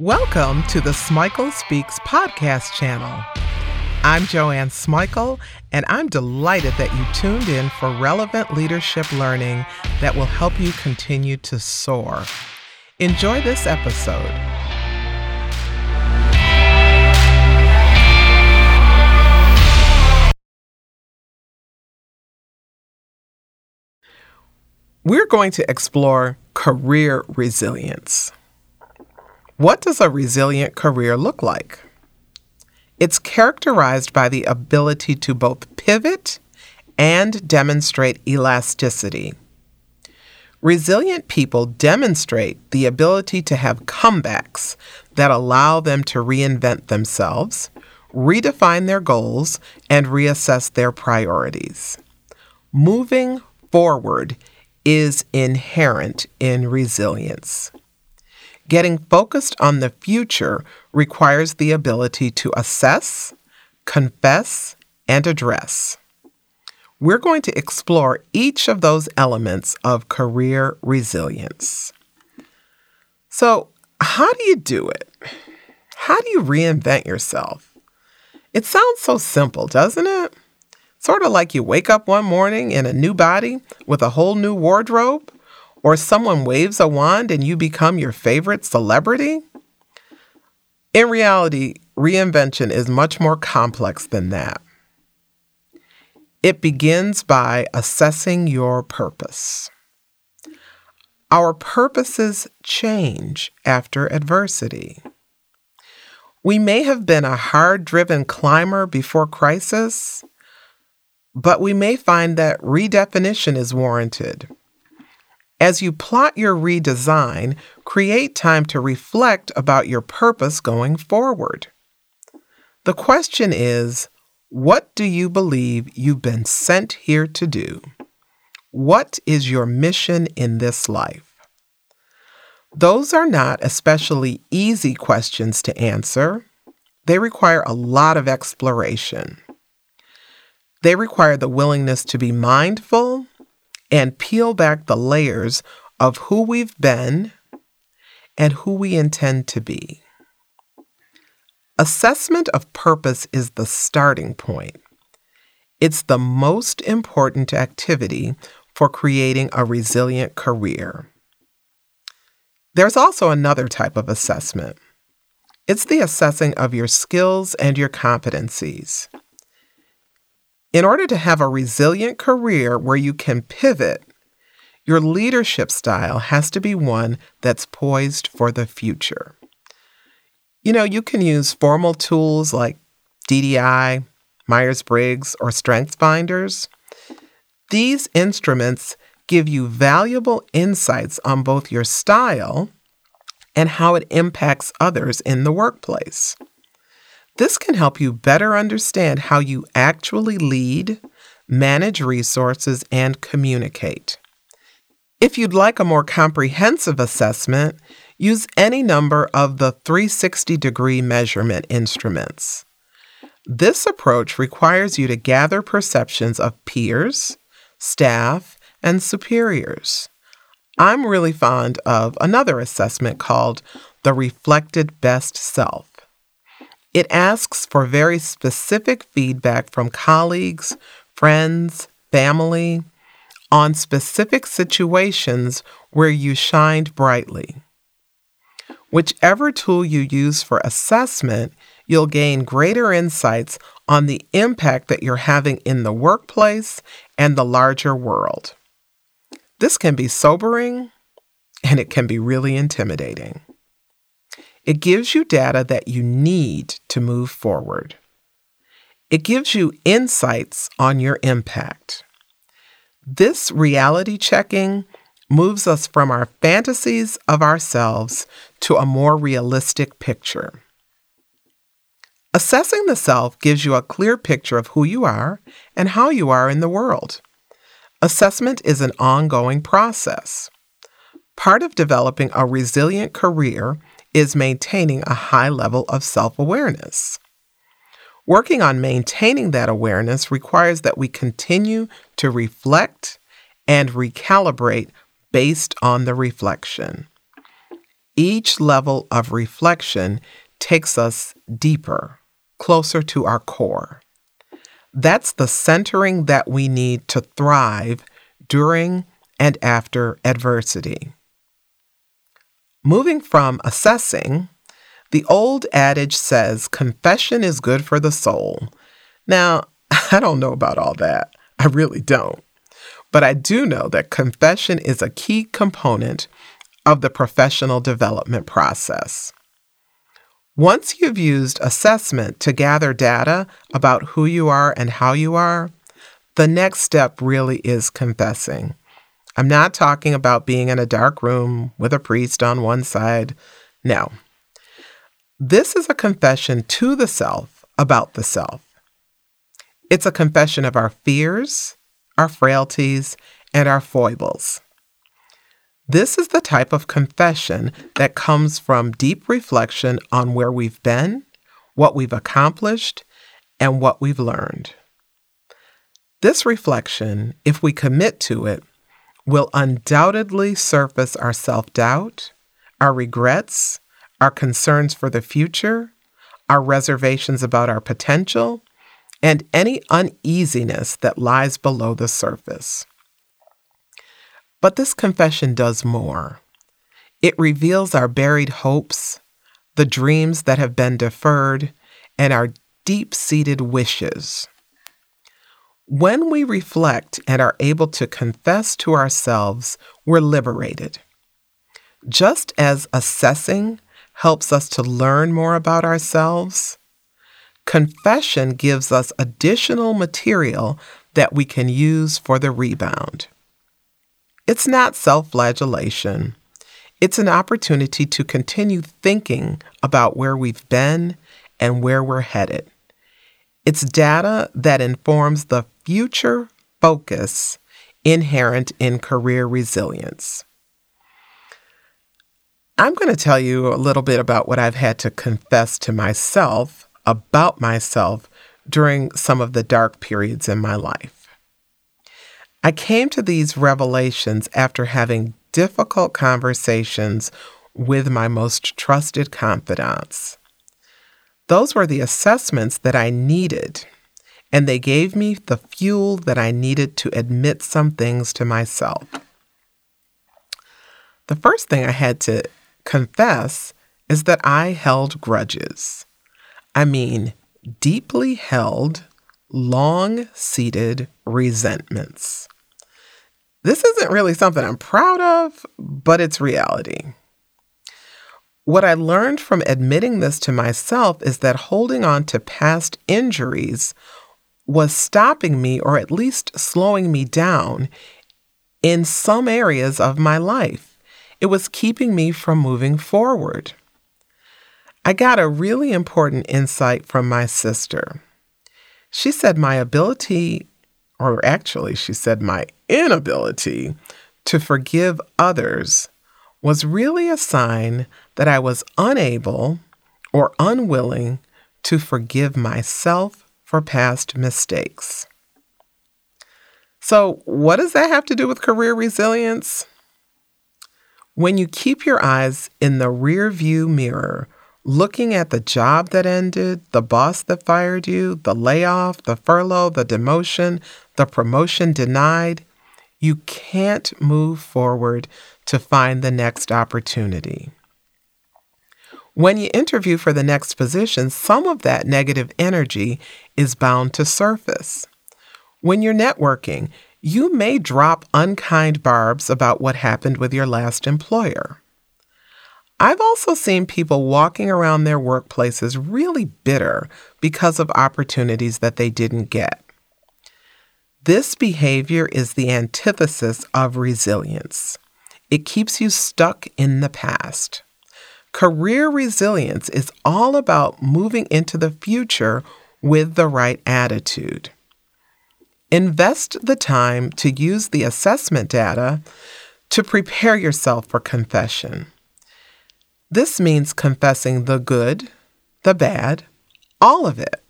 Welcome to the Smikle Speaks podcast channel. I'm Joanne Smikle, and I'm delighted that you tuned in for relevant leadership learning that will help you continue to soar. Enjoy this episode. We're going to explore career resilience. What does a resilient career look like? It's characterized by the ability to both pivot and demonstrate elasticity. Resilient people demonstrate the ability to have comebacks that allow them to reinvent themselves, redefine their goals, and reassess their priorities. Moving forward is inherent in resilience. Getting focused on the future requires the ability to assess, confess, and address. We're going to explore each of those elements of career resilience. So, how do you do it? How do you reinvent yourself? It sounds so simple, doesn't it? Sort of like you wake up one morning in a new body with a whole new wardrobe or someone waves a wand and you become your favorite celebrity? In reality, reinvention is much more complex than that. It begins by assessing your purpose. Our purposes change after adversity. We may have been a hard driven climber before crisis, but we may find that redefinition is warranted. As you plot your redesign, create time to reflect about your purpose going forward. The question is what do you believe you've been sent here to do? What is your mission in this life? Those are not especially easy questions to answer. They require a lot of exploration. They require the willingness to be mindful and peel back the layers of who we've been and who we intend to be. Assessment of purpose is the starting point. It's the most important activity for creating a resilient career. There's also another type of assessment. It's the assessing of your skills and your competencies. In order to have a resilient career where you can pivot, your leadership style has to be one that's poised for the future. You know, you can use formal tools like DDI, Myers Briggs, or StrengthsFinders. These instruments give you valuable insights on both your style and how it impacts others in the workplace. This can help you better understand how you actually lead, manage resources, and communicate. If you'd like a more comprehensive assessment, use any number of the 360 degree measurement instruments. This approach requires you to gather perceptions of peers, staff, and superiors. I'm really fond of another assessment called the Reflected Best Self. It asks for very specific feedback from colleagues, friends, family on specific situations where you shined brightly. Whichever tool you use for assessment, you'll gain greater insights on the impact that you're having in the workplace and the larger world. This can be sobering and it can be really intimidating. It gives you data that you need to move forward. It gives you insights on your impact. This reality checking moves us from our fantasies of ourselves to a more realistic picture. Assessing the self gives you a clear picture of who you are and how you are in the world. Assessment is an ongoing process. Part of developing a resilient career is maintaining a high level of self awareness. Working on maintaining that awareness requires that we continue to reflect and recalibrate based on the reflection. Each level of reflection takes us deeper, closer to our core. That's the centering that we need to thrive during and after adversity. Moving from assessing, the old adage says confession is good for the soul. Now, I don't know about all that. I really don't. But I do know that confession is a key component of the professional development process. Once you've used assessment to gather data about who you are and how you are, the next step really is confessing. I'm not talking about being in a dark room with a priest on one side. No. This is a confession to the self about the self. It's a confession of our fears, our frailties, and our foibles. This is the type of confession that comes from deep reflection on where we've been, what we've accomplished, and what we've learned. This reflection, if we commit to it, will undoubtedly surface our self doubt, our regrets, our concerns for the future, our reservations about our potential, and any uneasiness that lies below the surface. But this confession does more. It reveals our buried hopes, the dreams that have been deferred, and our deep seated wishes. When we reflect and are able to confess to ourselves, we're liberated. Just as assessing helps us to learn more about ourselves, Confession gives us additional material that we can use for the rebound. It's not self flagellation. It's an opportunity to continue thinking about where we've been and where we're headed. It's data that informs the future focus inherent in career resilience. I'm going to tell you a little bit about what I've had to confess to myself about myself during some of the dark periods in my life. I came to these revelations after having difficult conversations with my most trusted confidants. Those were the assessments that I needed, and they gave me the fuel that I needed to admit some things to myself. The first thing I had to confess is that I held grudges. I mean deeply held, long seated resentments. This isn't really something I'm proud of, but it's reality. What I learned from admitting this to myself is that holding on to past injuries was stopping me or at least slowing me down in some areas of my life. It was keeping me from moving forward. I got a really important insight from my sister. She said my ability, or actually, she said my inability to forgive others was really a sign that I was unable or unwilling to forgive myself for past mistakes. So, what does that have to do with career resilience? When you keep your eyes in the rear view mirror looking at the job that ended, the boss that fired you, the layoff, the furlough, the demotion, the promotion denied, you can't move forward to find the next opportunity. When you interview for the next position, some of that negative energy is bound to surface. When you're networking, you may drop unkind barbs about what happened with your last employer. I've also seen people walking around their workplaces really bitter because of opportunities that they didn't get. This behavior is the antithesis of resilience. It keeps you stuck in the past. Career resilience is all about moving into the future with the right attitude. Invest the time to use the assessment data to prepare yourself for confession. This means confessing the good, the bad, all of it.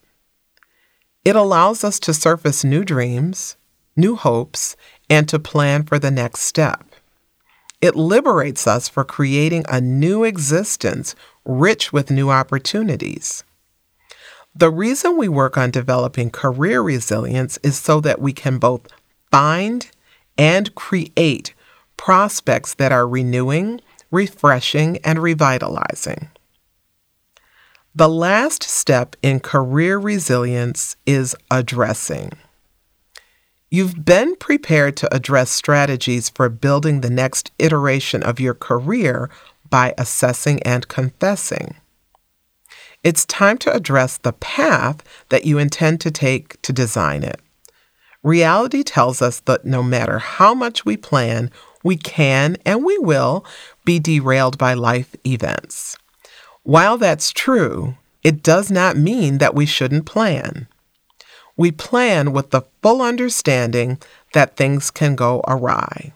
It allows us to surface new dreams, new hopes, and to plan for the next step. It liberates us for creating a new existence rich with new opportunities. The reason we work on developing career resilience is so that we can both find and create prospects that are renewing, refreshing, and revitalizing. The last step in career resilience is addressing. You've been prepared to address strategies for building the next iteration of your career by assessing and confessing. It's time to address the path that you intend to take to design it. Reality tells us that no matter how much we plan, we can and we will be derailed by life events. While that's true, it does not mean that we shouldn't plan. We plan with the full understanding that things can go awry.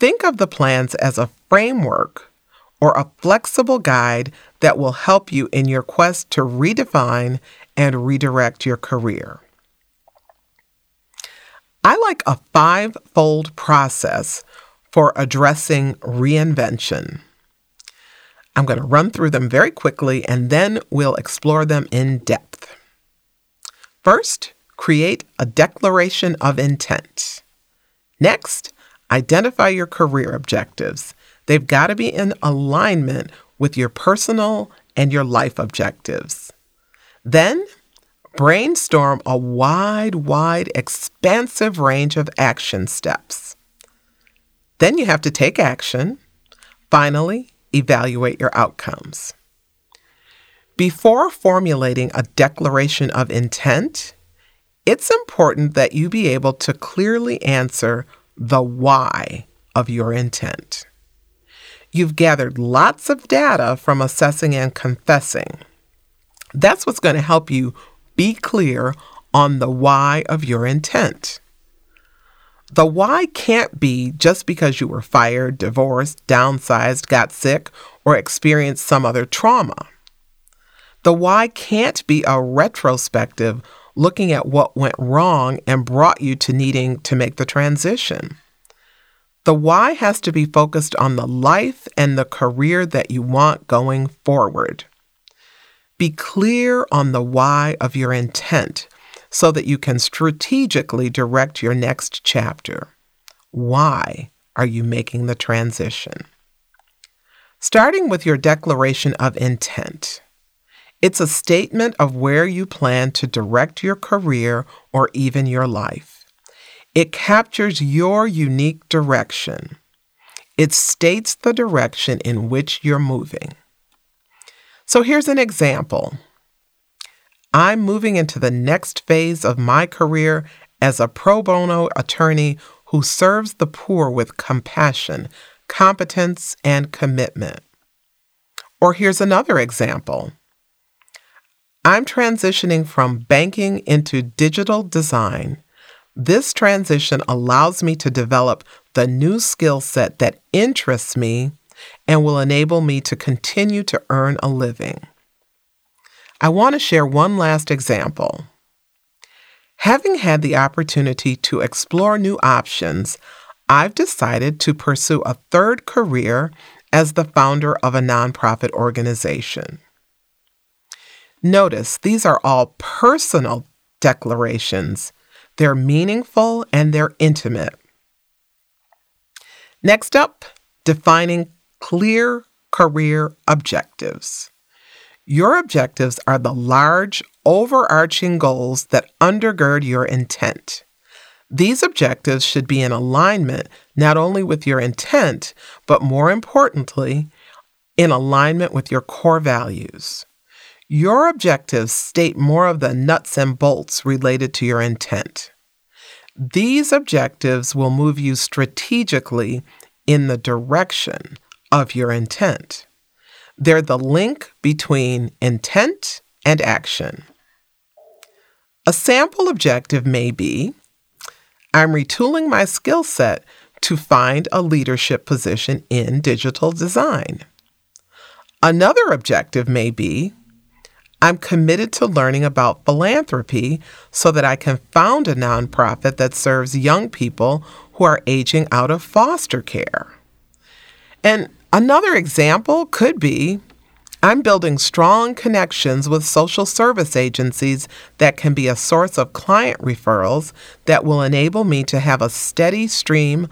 Think of the plans as a framework or a flexible guide that will help you in your quest to redefine and redirect your career. I like a five fold process for addressing reinvention. I'm going to run through them very quickly and then we'll explore them in depth. First, create a declaration of intent. Next, identify your career objectives. They've got to be in alignment with your personal and your life objectives. Then, brainstorm a wide, wide, expansive range of action steps. Then you have to take action. Finally, evaluate your outcomes. Before formulating a declaration of intent, it's important that you be able to clearly answer the why of your intent. You've gathered lots of data from assessing and confessing. That's what's going to help you be clear on the why of your intent. The why can't be just because you were fired, divorced, downsized, got sick, or experienced some other trauma. The why can't be a retrospective looking at what went wrong and brought you to needing to make the transition. The why has to be focused on the life and the career that you want going forward. Be clear on the why of your intent so that you can strategically direct your next chapter. Why are you making the transition? Starting with your declaration of intent. It's a statement of where you plan to direct your career or even your life. It captures your unique direction. It states the direction in which you're moving. So here's an example. I'm moving into the next phase of my career as a pro bono attorney who serves the poor with compassion, competence, and commitment. Or here's another example. I'm transitioning from banking into digital design. This transition allows me to develop the new skill set that interests me and will enable me to continue to earn a living. I want to share one last example. Having had the opportunity to explore new options, I've decided to pursue a third career as the founder of a nonprofit organization. Notice these are all personal declarations. They're meaningful and they're intimate. Next up, defining clear career objectives. Your objectives are the large, overarching goals that undergird your intent. These objectives should be in alignment not only with your intent, but more importantly, in alignment with your core values. Your objectives state more of the nuts and bolts related to your intent. These objectives will move you strategically in the direction of your intent. They're the link between intent and action. A sample objective may be I'm retooling my skill set to find a leadership position in digital design. Another objective may be I'm committed to learning about philanthropy so that I can found a nonprofit that serves young people who are aging out of foster care. And another example could be I'm building strong connections with social service agencies that can be a source of client referrals that will enable me to have a steady stream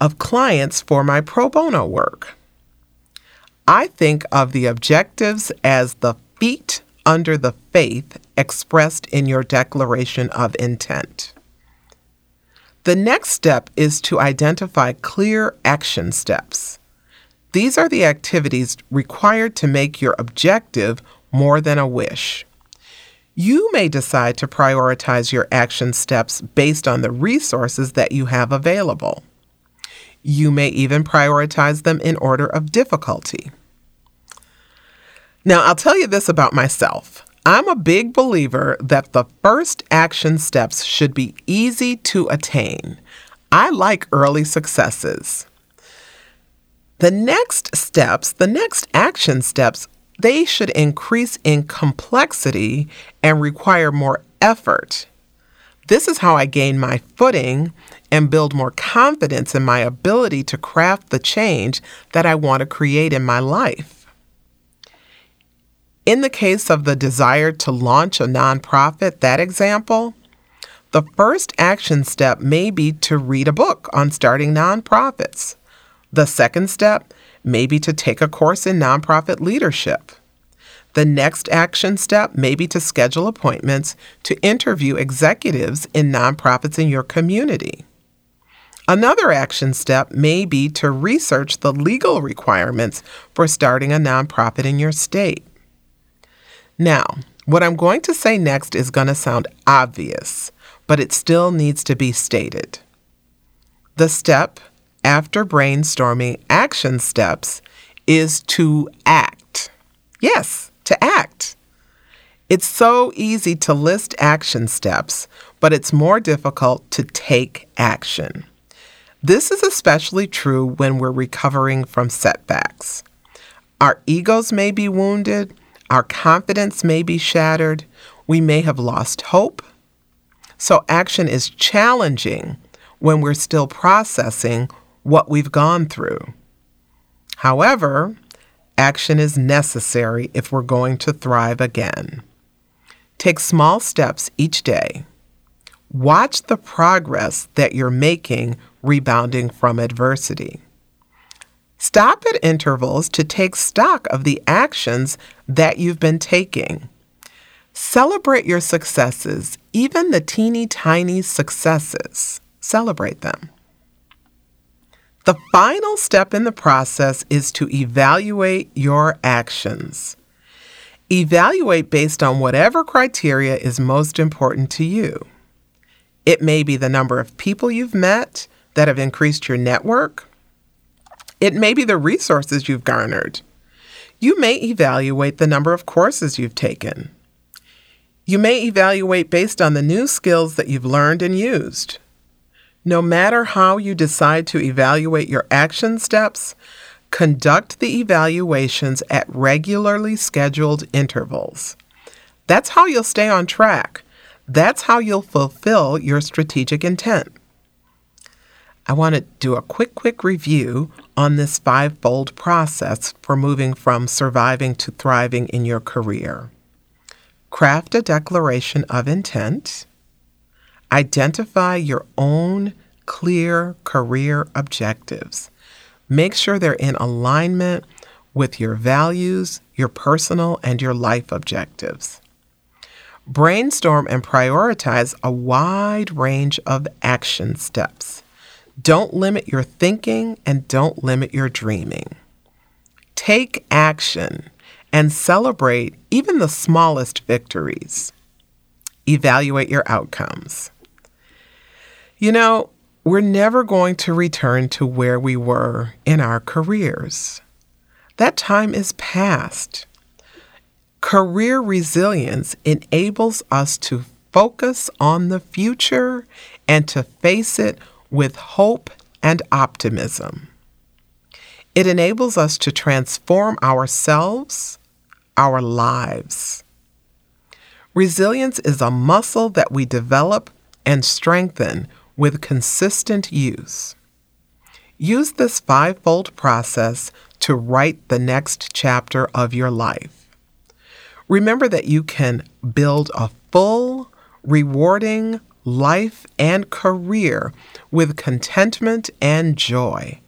of clients for my pro bono work. I think of the objectives as the feet under the faith expressed in your declaration of intent. The next step is to identify clear action steps. These are the activities required to make your objective more than a wish. You may decide to prioritize your action steps based on the resources that you have available. You may even prioritize them in order of difficulty. Now, I'll tell you this about myself. I'm a big believer that the first action steps should be easy to attain. I like early successes. The next steps, the next action steps, they should increase in complexity and require more effort. This is how I gain my footing and build more confidence in my ability to craft the change that I want to create in my life. In the case of the desire to launch a nonprofit, that example, the first action step may be to read a book on starting nonprofits. The second step may be to take a course in nonprofit leadership. The next action step may be to schedule appointments to interview executives in nonprofits in your community. Another action step may be to research the legal requirements for starting a nonprofit in your state. Now, what I'm going to say next is going to sound obvious, but it still needs to be stated. The step after brainstorming action steps is to act. Yes, to act. It's so easy to list action steps, but it's more difficult to take action. This is especially true when we're recovering from setbacks. Our egos may be wounded, our confidence may be shattered, we may have lost hope. So, action is challenging when we're still processing what we've gone through. However, action is necessary if we're going to thrive again. Take small steps each day. Watch the progress that you're making rebounding from adversity. Stop at intervals to take stock of the actions that you've been taking. Celebrate your successes, even the teeny tiny successes. Celebrate them. The final step in the process is to evaluate your actions. Evaluate based on whatever criteria is most important to you. It may be the number of people you've met that have increased your network. It may be the resources you've garnered. You may evaluate the number of courses you've taken. You may evaluate based on the new skills that you've learned and used. No matter how you decide to evaluate your action steps, conduct the evaluations at regularly scheduled intervals. That's how you'll stay on track. That's how you'll fulfill your strategic intent. I want to do a quick, quick review on this five-fold process for moving from surviving to thriving in your career. Craft a declaration of intent. Identify your own clear career objectives. Make sure they're in alignment with your values, your personal, and your life objectives. Brainstorm and prioritize a wide range of action steps. Don't limit your thinking and don't limit your dreaming. Take action and celebrate even the smallest victories. Evaluate your outcomes. You know, we're never going to return to where we were in our careers. That time is past. Career resilience enables us to focus on the future and to face it with hope and optimism. It enables us to transform ourselves, our lives. Resilience is a muscle that we develop and strengthen with consistent use. Use this fivefold process to write the next chapter of your life. Remember that you can build a full, rewarding life and career with contentment and joy.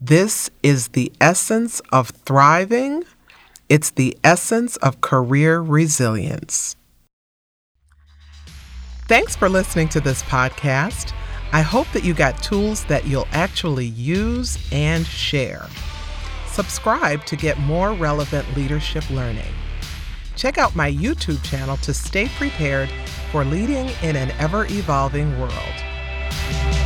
This is the essence of thriving. It's the essence of career resilience. Thanks for listening to this podcast. I hope that you got tools that you'll actually use and share. Subscribe to get more relevant leadership learning. Check out my YouTube channel to stay prepared for leading in an ever evolving world.